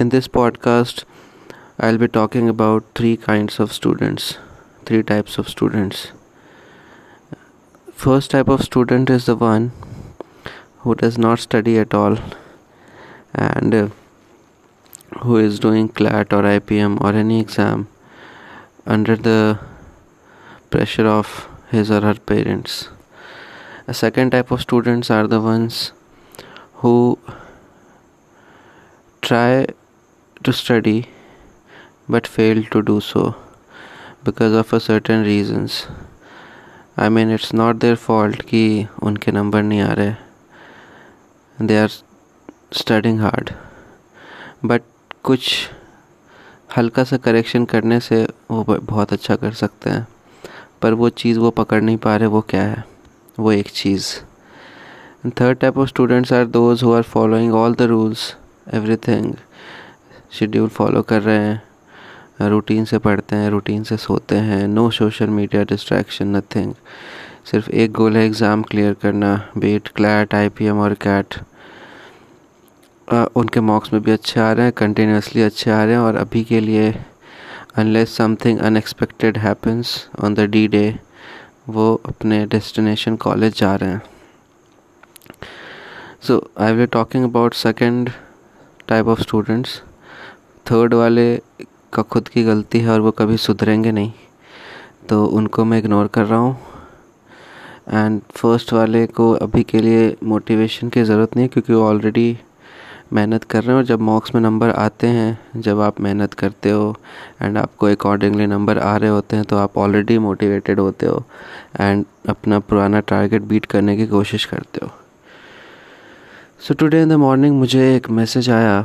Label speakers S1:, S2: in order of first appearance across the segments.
S1: In this podcast, I'll be talking about three kinds of students, three types of students. First type of student is the one who does not study at all and uh, who is doing CLAT or IPM or any exam under the pressure of his or her parents. A second type of students are the ones who try to study, but fail to do so because of a certain reasons. I mean, it's not their fault कि उनके number नहीं आ रहे. They are studying hard but कुछ हल्का सा correction करने से वो बहुत अच्छा कर सकते हैं. पर वो चीज़ वो पकड़ नहीं पा रहे, वो क्या है? वो एक चीज़. Third type of students are those who are following all the rules everything schedule follow कर रहे हैं रूटीन से पढ़ते हैं रूटीन से सोते हैं no social media distraction nothing सिर्फ़ एक गोल है एग्ज़ाम क्लियर करना बीट क्लैट आईपीएम और कैट उनके मार्क्स में भी अच्छे आ रहे हैं कंटिन्यूसली अच्छे आ रहे हैं और अभी के लिए unless something unexpected happens on the D day वो अपने डेस्टिनेशन कॉलेज जा रहे हैं. So I will talking about second type of students third वाले का खुद की गलती है और वो कभी सुधरेंगे नहीं। तो उनको मैं इग्नोर कर रहा हूँ। एंड फ़र्स्ट वाले को अभी के लिए मोटिवेशन की ज़रूरत नहीं है क्योंकि वो ऑलरेडी मेहनत कर रहे हैं और जब मॉक्स में नंबर आते हैं, जब आप मेहनत करते हो एंड आपको अकॉर्डिंगली नंबर आ रहे होते हैं तो आप ऑलरेडी मोटिवेटेड होते हो एंड अपना पुराना टारगेट बीट करने की कोशिश करते हो। So today in the morning मुझे एक मैसेज आया।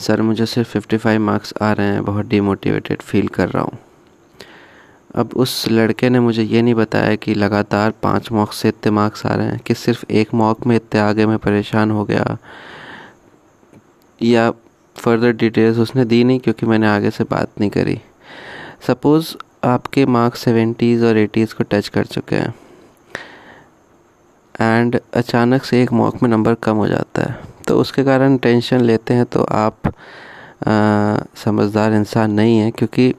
S1: सर, मुझे सिर्फ़ 55 मार्क्स आ रहे हैं, बहुत डीमोटिवेटेड फील कर रहा हूँ। अब उस लड़के ने मुझे ये नहीं बताया कि लगातार पाँच मॉक्स से इतने मार्क्स आ रहे हैं, कि सिर्फ़ एक मॉक में इतने आगे मैं परेशान हो गया। या फर्दर डिटेल्स उसने दी नहीं, क्योंकि मैंने आगे से बात नहीं करी। सपोज़ आपके मार्क्स सेवेंटीज़ और एटीज़ को टच कर चुके हैं एंड अचानक से एक मॉक में नंबर कम हो जाता है। तो उसके कारण टेंशन लेते हैं तो आप समझदार इंसान नहीं है, क्योंकि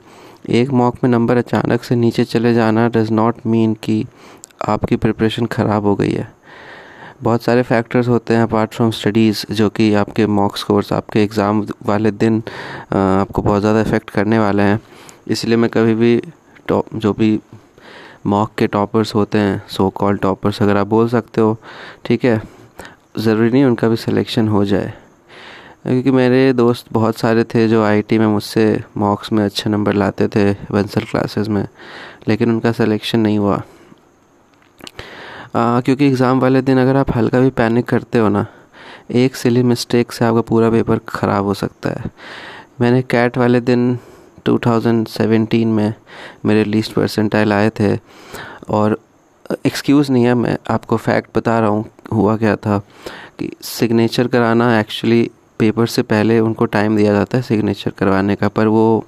S1: एक मॉक में नंबर अचानक से नीचे चले जाना डज़ नॉट मीन कि आपकी प्रिपरेशन ख़राब हो गई है। बहुत सारे फैक्टर्स होते हैं अपार्ट फ्रॉम स्टडीज़ जो कि आपके मॉक स्कोर्स आपके एग्ज़ाम वाले दिन आपको बहुत ज़्यादा इफ़ेक्ट करने वाले हैं। इसलिए मैं कभी भी टॉप जो भी मॉक के टॉपर्स होते हैं सो कॉल टॉपर्स अगर आप बोल सकते हो, ठीक है? ज़रूरी नहीं उनका भी सिलेक्शन हो जाए। क्योंकि मेरे दोस्त बहुत सारे थे जो आईटी में मुझसे मॉक्स में अच्छे नंबर लाते थे वंसल क्लासेस में लेकिन उनका सिलेक्शन नहीं हुआ। आ, क्योंकि एग्ज़ाम वाले दिन अगर आप हल्का भी पैनिक करते हो ना एक सिली मिस्टेक से आपका पूरा पेपर ख़राब हो सकता है। मैंने कैट वाले दिन 2017 में मेरे लीस्ट परसेंटाइल आए थे और एक्सक्यूज़ नहीं है, मैं आपको फैक्ट बता रहा हूँ, हुआ क्या था कि सिग्नेचर कराना एक्चुअली पेपर से पहले उनको टाइम दिया जाता है सिग्नेचर करवाने का, पर वो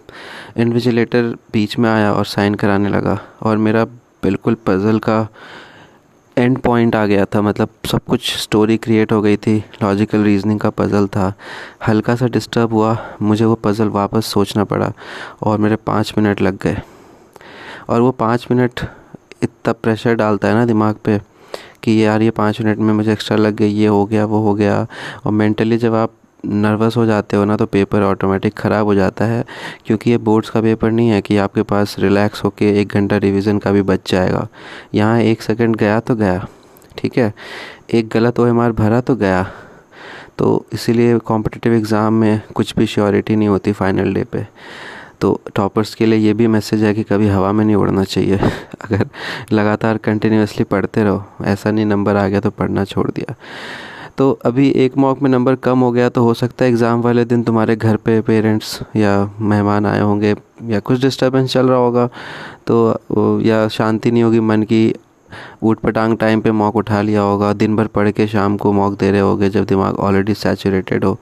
S1: इन्विजिलेटर बीच में आया और साइन कराने लगा और मेरा बिल्कुल पज़ल का एंड पॉइंट आ गया था मतलब सब कुछ स्टोरी क्रिएट हो गई थी लॉजिकल रीजनिंग का पज़ल था। हल्का सा डिस्टर्ब हुआ, मुझे वो पज़ल वापस सोचना पड़ा और मेरे पाँच मिनट लग गए। और वो पाँच मिनट इतना प्रेशर डालता है ना दिमाग पे कि यार ये पाँच मिनट में मुझे एक्स्ट्रा लग गई, ये हो गया, वो हो गया। और मेंटली जब आप नर्वस हो जाते हो ना तो पेपर ऑटोमेटिक ख़राब हो जाता है, क्योंकि ये बोर्ड्स का पेपर नहीं है कि आपके पास रिलैक्स होके एक घंटा रिवीजन का भी बच जाएगा। यहाँ एक सेकंड गया तो गया, ठीक है? एक गलत ओएमआर भरा तो गया। तो इसीलिए कॉम्पिटिटिव एग्ज़ाम में कुछ भी श्योरिटी नहीं होती फाइनल डे पे। तो टॉपर्स के लिए ये भी मैसेज है कि कभी हवा में नहीं उड़ना चाहिए। अगर लगातार कंटिन्यूसली पढ़ते रहो, ऐसा नहीं नंबर आ गया तो पढ़ना छोड़ दिया। तो अभी एक मॉक में नंबर कम हो गया तो हो सकता है एग्ज़ाम वाले दिन तुम्हारे घर पे पेरेंट्स या मेहमान आए होंगे या कुछ डिस्टर्बेंस चल रहा होगा तो या शांति नहीं होगी मन की ऊट पटांग टाइम पे मॉक उठा लिया होगा, दिन भर पढ़ के शाम को मॉक दे रहे होगे जब दिमाग ऑलरेडी सैचुरेटेड हो।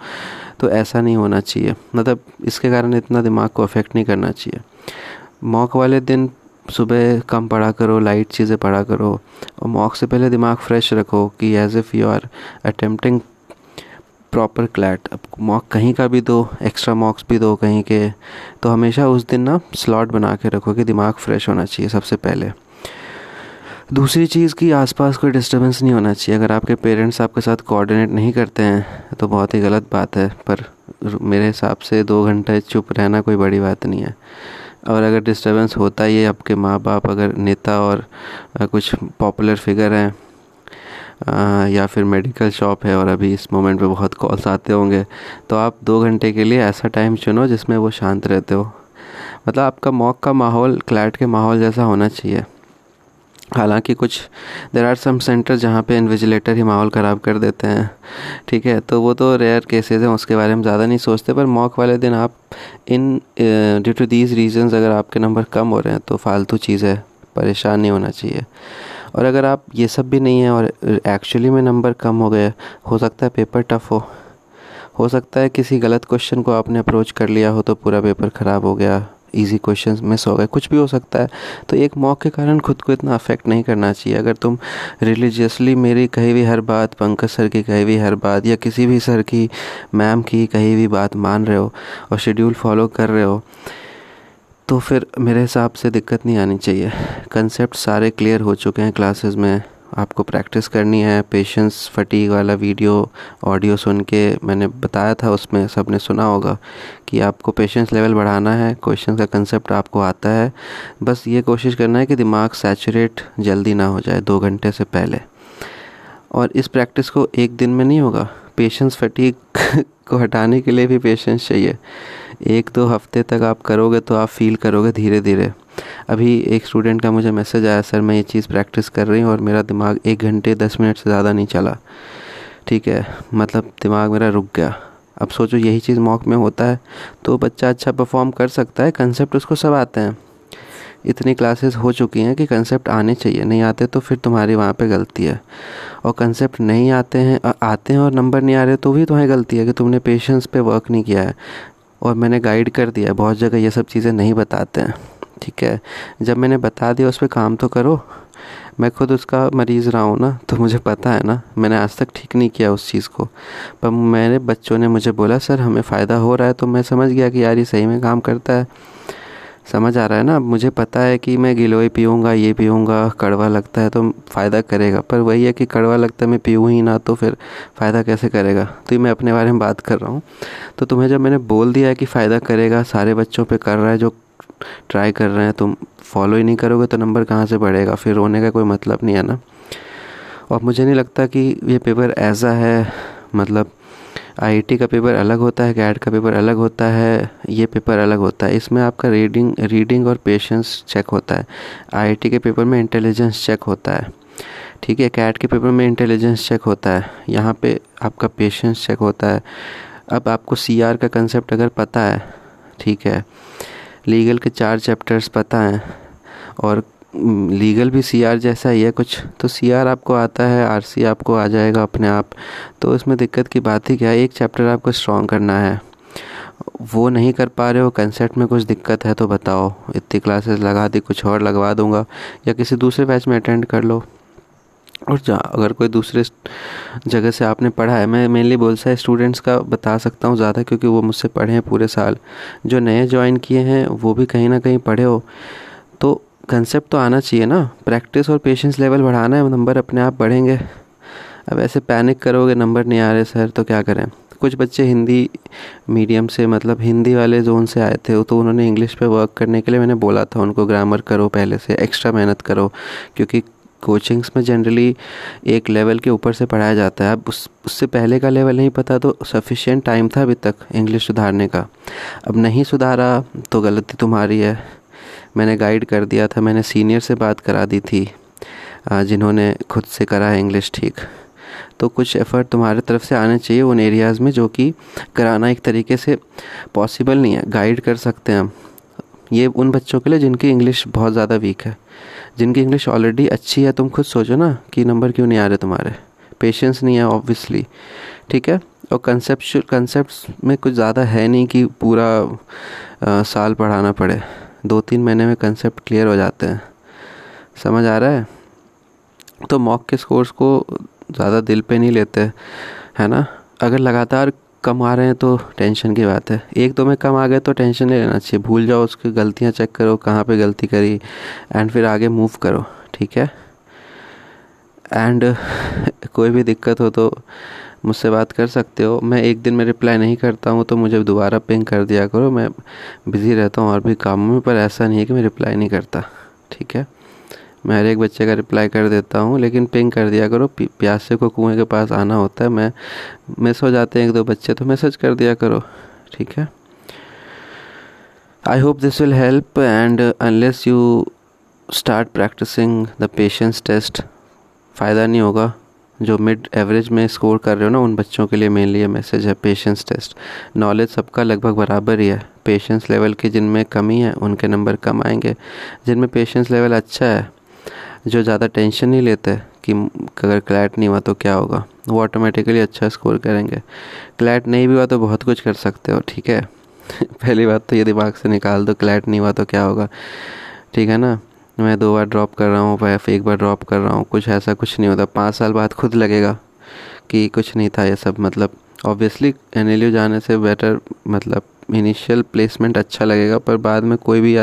S1: तो ऐसा नहीं होना चाहिए। मतलब इसके कारण इतना दिमाग को अफेक्ट नहीं करना चाहिए। मॉक वाले दिन सुबह कम पढ़ा करो लाइट चीज़ें पढ़ा करो और मॉक से पहले दिमाग फ्रेश रखो कि as if you are attempting proper CLAT अब मॉक कहीं का भी दो एक्स्ट्रा मॉक्स भी दो कहीं के तो हमेशा उस दिन ना स्लॉट बना के रखो कि दिमाग फ्रेश होना चाहिए सबसे पहले। दूसरी चीज़ कि आसपास कोई डिस्टर्बेंस नहीं होना चाहिए। अगर आपके पेरेंट्स आपके साथ कोऑर्डिनेट नहीं करते हैं तो बहुत ही गलत बात है, पर मेरे हिसाब से दो घंटे चुप रहना कोई बड़ी बात नहीं है। और अगर डिस्टर्बेंस होता ही है, आपके माँ बाप अगर नेता और कुछ पॉपुलर फिगर हैं या फिर मेडिकल शॉप है और अभी इस मोमेंट पे बहुत कॉल्स आते होंगे तो आप दो घंटे के लिए ऐसा टाइम चुनो जिसमें वो शांत रहते हो। मतलब आपका मॉक का माहौल क्लैट के माहौल जैसा होना चाहिए। हालाँकि कुछ देर आर सम सेंटर जहाँ पे इन्विजिलेटर ही माहौल ख़राब कर देते हैं। ठीक है तो वो तो रेयर केसेस हैं, उसके बारे में ज़्यादा नहीं सोचते, पर मॉक वाले दिन आप in due to these reasons अगर आपके नंबर कम हो रहे हैं तो फालतू चीज़ है परेशान नहीं होना चाहिए। और अगर आप ये सब भी नहीं है और एक्चुअली में नंबर कम हो गए, हो सकता है पेपर टफ हो। हो सकता है किसी गलत क्वेश्चन को आपने अप्रोच कर लिया हो तो पूरा पेपर ख़राब हो गया। इजी क्वेश्चन मिस हो गए, कुछ भी हो सकता है। तो एक मौक के कारण खुद को इतना अफेक्ट नहीं करना चाहिए। अगर तुम रिलीजियसली मेरी कही हुई हर बात, पंकज सर की कही हुई हर बात या किसी भी सर की मैम की कही हुई बात मान रहे हो और शेड्यूल फॉलो कर रहे हो तो फिर मेरे हिसाब से दिक्कत नहीं आनी चाहिए। कंसेप्ट सारे क्लियर हो चुके हैं क्लासेस में। आपको प्रैक्टिस करनी है पेशेंस फटीक वाला वीडियो ऑडियो सुन के मैंने बताया था, उसमें सबने सुना होगा कि आपको पेशेंस लेवल बढ़ाना है क्वेश्चन का कंसेप्ट आपको आता है। बस ये कोशिश करना है कि दिमाग सैचुरेट जल्दी ना हो जाए, दो घंटे से पहले। और इस प्रैक्टिस को एक दिन में नहीं होगा पेशेंस फटीक को हटाने के लिए भी पेशेंस चाहिए। एक दो हफ़्ते तक आप करोगे तो आप फील करोगे धीरे धीरे अभी एक स्टूडेंट का मुझे मैसेज आया, सर, मैं ये चीज़ प्रैक्टिस कर रही हूँ और मेरा दिमाग एक घंटे दस मिनट से ज़्यादा नहीं चला। ठीक है मतलब दिमाग मेरा रुक गया। अब सोचो, यही चीज़ मॉक में होता है तो बच्चा अच्छा परफॉर्म कर सकता है कंसेप्ट उसको सब आते हैं। इतनी क्लासेस हो चुकी हैं कि कंसेप्ट आने चाहिए, नहीं आते तो फिर तुम्हारी वहाँ पे गलती है। और कंसेप्ट नहीं आते हैं आते हैं और नंबर नहीं आ रहे तो भी तुम्हें गलती है कि तुमने पेशेंस पे वर्क नहीं किया है। और मैंने गाइड कर दिया है, बहुत जगह ये सब चीज़ें नहीं बताते हैं। ठीक है। जब मैंने बता दिया उस पर काम तो करो। मैं खुद उसका मरीज़ रहा हूँ ना तो मुझे पता है ना, मैंने आज तक ठीक नहीं किया उस चीज़ को। पर मेरे बच्चों ने मुझे बोला, सर, हमें फ़ायदा हो रहा है। तो मैं समझ गया कि यार, ये सही में काम करता है। समझ आ रहा है ना? मुझे पता है कि मैं गिलोय पीऊँगा, ये पीऊँगा, कड़वा लगता है तो फ़ायदा करेगा। पर वही है कि कड़वा लगता है, मैं पीऊँ ही ना तो फिर फ़ायदा कैसे करेगा? तो मैं अपने बारे में बात कर रहा हूँ। तो तुम्हें जब मैंने बोल दिया है कि फ़ायदा करेगा, सारे बच्चों पे कर रहा है, जो ट्राई कर रहे हैं, तुम फॉलो ही नहीं करोगे तो नंबर कहाँ से बढ़ेगा? फिर रोने का कोई मतलब नहीं है ना? और मुझे नहीं लगता कि ये पेपर ऐसा है मतलब आईआईटी का पेपर अलग होता है कैट का पेपर अलग होता है, ये पेपर अलग होता है। इसमें आपका रीडिंग रीडिंग और पेशेंस चेक होता है। आईआईटी के पेपर में इंटेलिजेंस चेक होता है। ठीक है कैट के पेपर में इंटेलिजेंस चेक होता है। यहाँ पे आपका पेशेंस चेक होता है। अब आपको सीआर का कंसेप्ट अगर पता है, ठीक है लीगल के चार चैप्टर्स पता हैं। और लीगल भी सी आर जैसा ही है कुछ। तो सी आर आपको आता है आर सी आपको आ जाएगा अपने आप। तो इसमें दिक्कत की बात ही क्या है, एक चैप्टर आपको स्ट्रॉन्ग करना है। वो नहीं कर पा रहे हो कंसेप्ट में कुछ दिक्कत है तो बताओ। इतनी क्लासेस लगा दी, कुछ और लगवा दूँगा। या किसी दूसरे बैच में अटेंड कर लो। और जा अगर कोई दूसरे जगह से आपने पढ़ा है, मैं मेनली बोल सा स्टूडेंट्स का बता सकता हूँ ज़्यादा, क्योंकि वो मुझसे पढ़े हैं पूरे साल। जो नए ज्वाइन किए हैं, वो भी कहीं ना कहीं पढ़े हो। तो कंसेप्ट तो आना चाहिए ना। प्रैक्टिस और पेशेंस लेवल बढ़ाना है नंबर अपने आप बढ़ेंगे। अब ऐसे पैनिक करोगे नंबर नहीं आ रहे सर तो क्या करें? कुछ बच्चे हिंदी मीडियम से मतलब हिंदी वाले जोन से आए थे तो उन्होंने इंग्लिश पे वर्क करने के लिए मैंने बोला था उनको ग्रामर करो पहले से एक्स्ट्रा मेहनत करो, क्योंकि कोचिंग्स में जनरली एक लेवल के ऊपर से पढ़ाया जाता है। अब उस, उससे पहले का लेवल नहीं पता तो सफिशिएंट टाइम था अभी तक इंग्लिश सुधारने का। अब नहीं सुधारा तो गलती तुम्हारी है। मैंने गाइड कर दिया था, मैंने सीनियर से बात करा दी थी जिन्होंने खुद से करा है इंग्लिश ठीक। तो कुछ एफ़र्ट तुम्हारे तरफ़ से आने चाहिए उन एरियाज़ में जो कि कराना एक तरीके से पॉसिबल नहीं है। गाइड कर सकते हैं हम। ये उन बच्चों के लिए जिनकी इंग्लिश बहुत ज़्यादा वीक है। जिनकी इंग्लिश ऑलरेडी अच्छी है तुम खुद सोचो ना कि नंबर क्यों नहीं आ रहे तुम्हारे। पेशेंस नहीं है ऑब्वियसली ठीक है? और कंसेप्ट कंसेप्ट में कुछ ज़्यादा है नहीं कि पूरा आ, साल पढ़ाना पड़े। दो तीन महीने में कंसेप्ट क्लियर हो जाते हैं। समझ आ रहा है? तो मॉक के स्कोर्स को ज़्यादा दिल पे नहीं लेते है ना? अगर लगातार कम आ रहे हैं तो टेंशन की बात है। एक दो में कम आ गए तो टेंशन नहीं लेना चाहिए। भूल जाओ, उसकी गलतियाँ चेक करो, कहाँ पे गलती करी एंड फिर आगे मूव करो, ठीक है? एंड कोई भी दिक्कत हो तो मुझसे बात कर सकते हो। मैं एक दिन में रिप्लाई नहीं करता हूँ तो मुझे दोबारा पिंग कर दिया करो। मैं बिज़ी रहता हूँ और भी कामों में, पर ऐसा नहीं है कि मैं रिप्लाई नहीं करता, ठीक है? मैं हर एक बच्चे का रिप्लाई कर देता हूँ, लेकिन पिंग कर दिया करो। प्यासे को कुएँ के पास आना होता है, मैं मिस हो जाते हैं एक दो बच्चे तो मैसेज कर दिया करो। ठीक है? I hope this will help and unless you start practicing the patience test फ़ायदा नहीं होगा। जो मिड एवरेज में स्कोर कर रहे हो ना, उन बच्चों के लिए मेनली ये मैसेज है पेशेंस टेस्ट नॉलेज सबका लगभग बराबर ही है। पेशेंस लेवल की जिनमें कमी है, उनके नंबर कम आएँगे। जिनमें पेशेंस लेवल अच्छा है जो ज़्यादा टेंशन नहीं लेते कि अगर क्लैट नहीं हुआ तो क्या होगा? वो ऑटोमेटिकली अच्छा स्कोर करेंगे। क्लैट नहीं भी हुआ तो बहुत कुछ कर सकते हो, ठीक है? पहली बात तो ये दिमाग से निकाल दो, क्लैट नहीं हुआ तो क्या होगा? ठीक है ना? मैं दो बार ड्रॉप कर रहा हूँ फिर एक बार ड्रॉप कर रहा हूँ, कुछ ऐसा कुछ नहीं होता। पाँच साल बाद खुद लगेगा कि कुछ नहीं था ये सब मतलब ऑब्वियसली एन जाने से बेटर मतलब इनिशियल प्लेसमेंट अच्छा लगेगा, पर बाद में कोई भी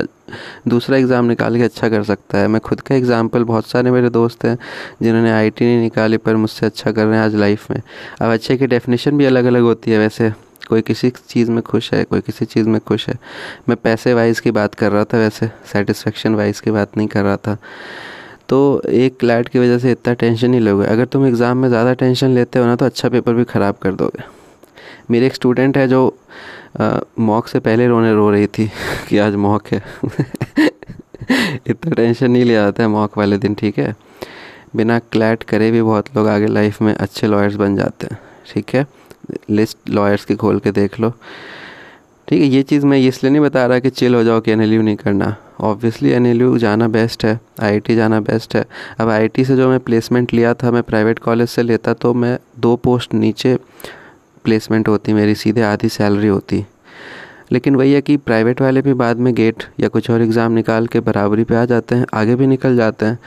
S1: दूसरा एग्ज़ाम निकाल के अच्छा कर सकता है। मैं खुद का एग्ज़ाम्पल बहुत सारे मेरे दोस्त हैं, जिन्होंने आईटी नहीं निकाली, पर मुझसे अच्छा कर रहे हैं आज लाइफ में। अब अच्छे की डेफिनेशन भी अलग अलग होती है वैसे। कोई किसी चीज़ में खुश है, कोई किसी चीज़ में खुश है। मैं पैसे वाइज की बात कर रहा था वैसे सेटिस्फेक्शन वाइज की बात नहीं कर रहा था। तो एक क्लैट की वजह से इतना टेंशन नहीं लोगे। अगर तुम एग्ज़ाम में ज़्यादा टेंशन लेते हो ना तो अच्छा पेपर भी ख़राब कर दोगे। मेरे एक स्टूडेंट है जो मॉक से पहले रोने रो रही थी कि आज मॉक है। इतना टेंशन नहीं लिया जाता है मॉक वाले दिन, ठीक है? बिना क्लैट करे भी बहुत लोग आगे लाइफ में अच्छे लॉयर्स बन जाते हैं, ठीक है? लिस्ट लॉयर्स की खोल के देख लो। ठीक है, ये चीज़ मैं इसलिए नहीं बता रहा कि चिल हो जाओ कि एन नहीं करना। ऑब्वियसली एन जाना बेस्ट है आईआईटी जाना बेस्ट है। अब आईआईटी से जो मैं प्लेसमेंट लिया था, मैं प्राइवेट कॉलेज से लेता तो मैं दो पोस्ट नीचे प्लेसमेंट होती, मेरी सीधे आधी सैलरी होती। लेकिन वही है कि प्राइवेट वाले भी बाद में गेट या कुछ और एग्ज़ाम निकाल के बराबरी पे आ जाते हैं, आगे भी निकल जाते हैं।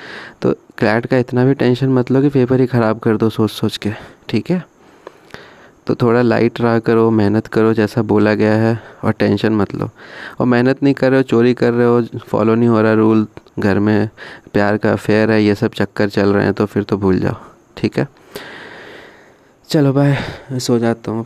S1: तो क्लैट का इतना भी टेंशन मत लो कि पेपर ही ख़राब कर दो सोच सोच के, ठीक है? तो थोड़ा लाइट रहा करो, मेहनत करो, जैसा बोला गया है, और टेंशन मत लो। और मेहनत नहीं कर रहे हो, चोरी कर रहे हो फॉलो नहीं हो रहा रूल घर में प्यार का अफेयर है, ये सब चक्कर चल रहे हैं तो फिर तो भूल जाओ, ठीक है? चलो भाई सो जाता हूँ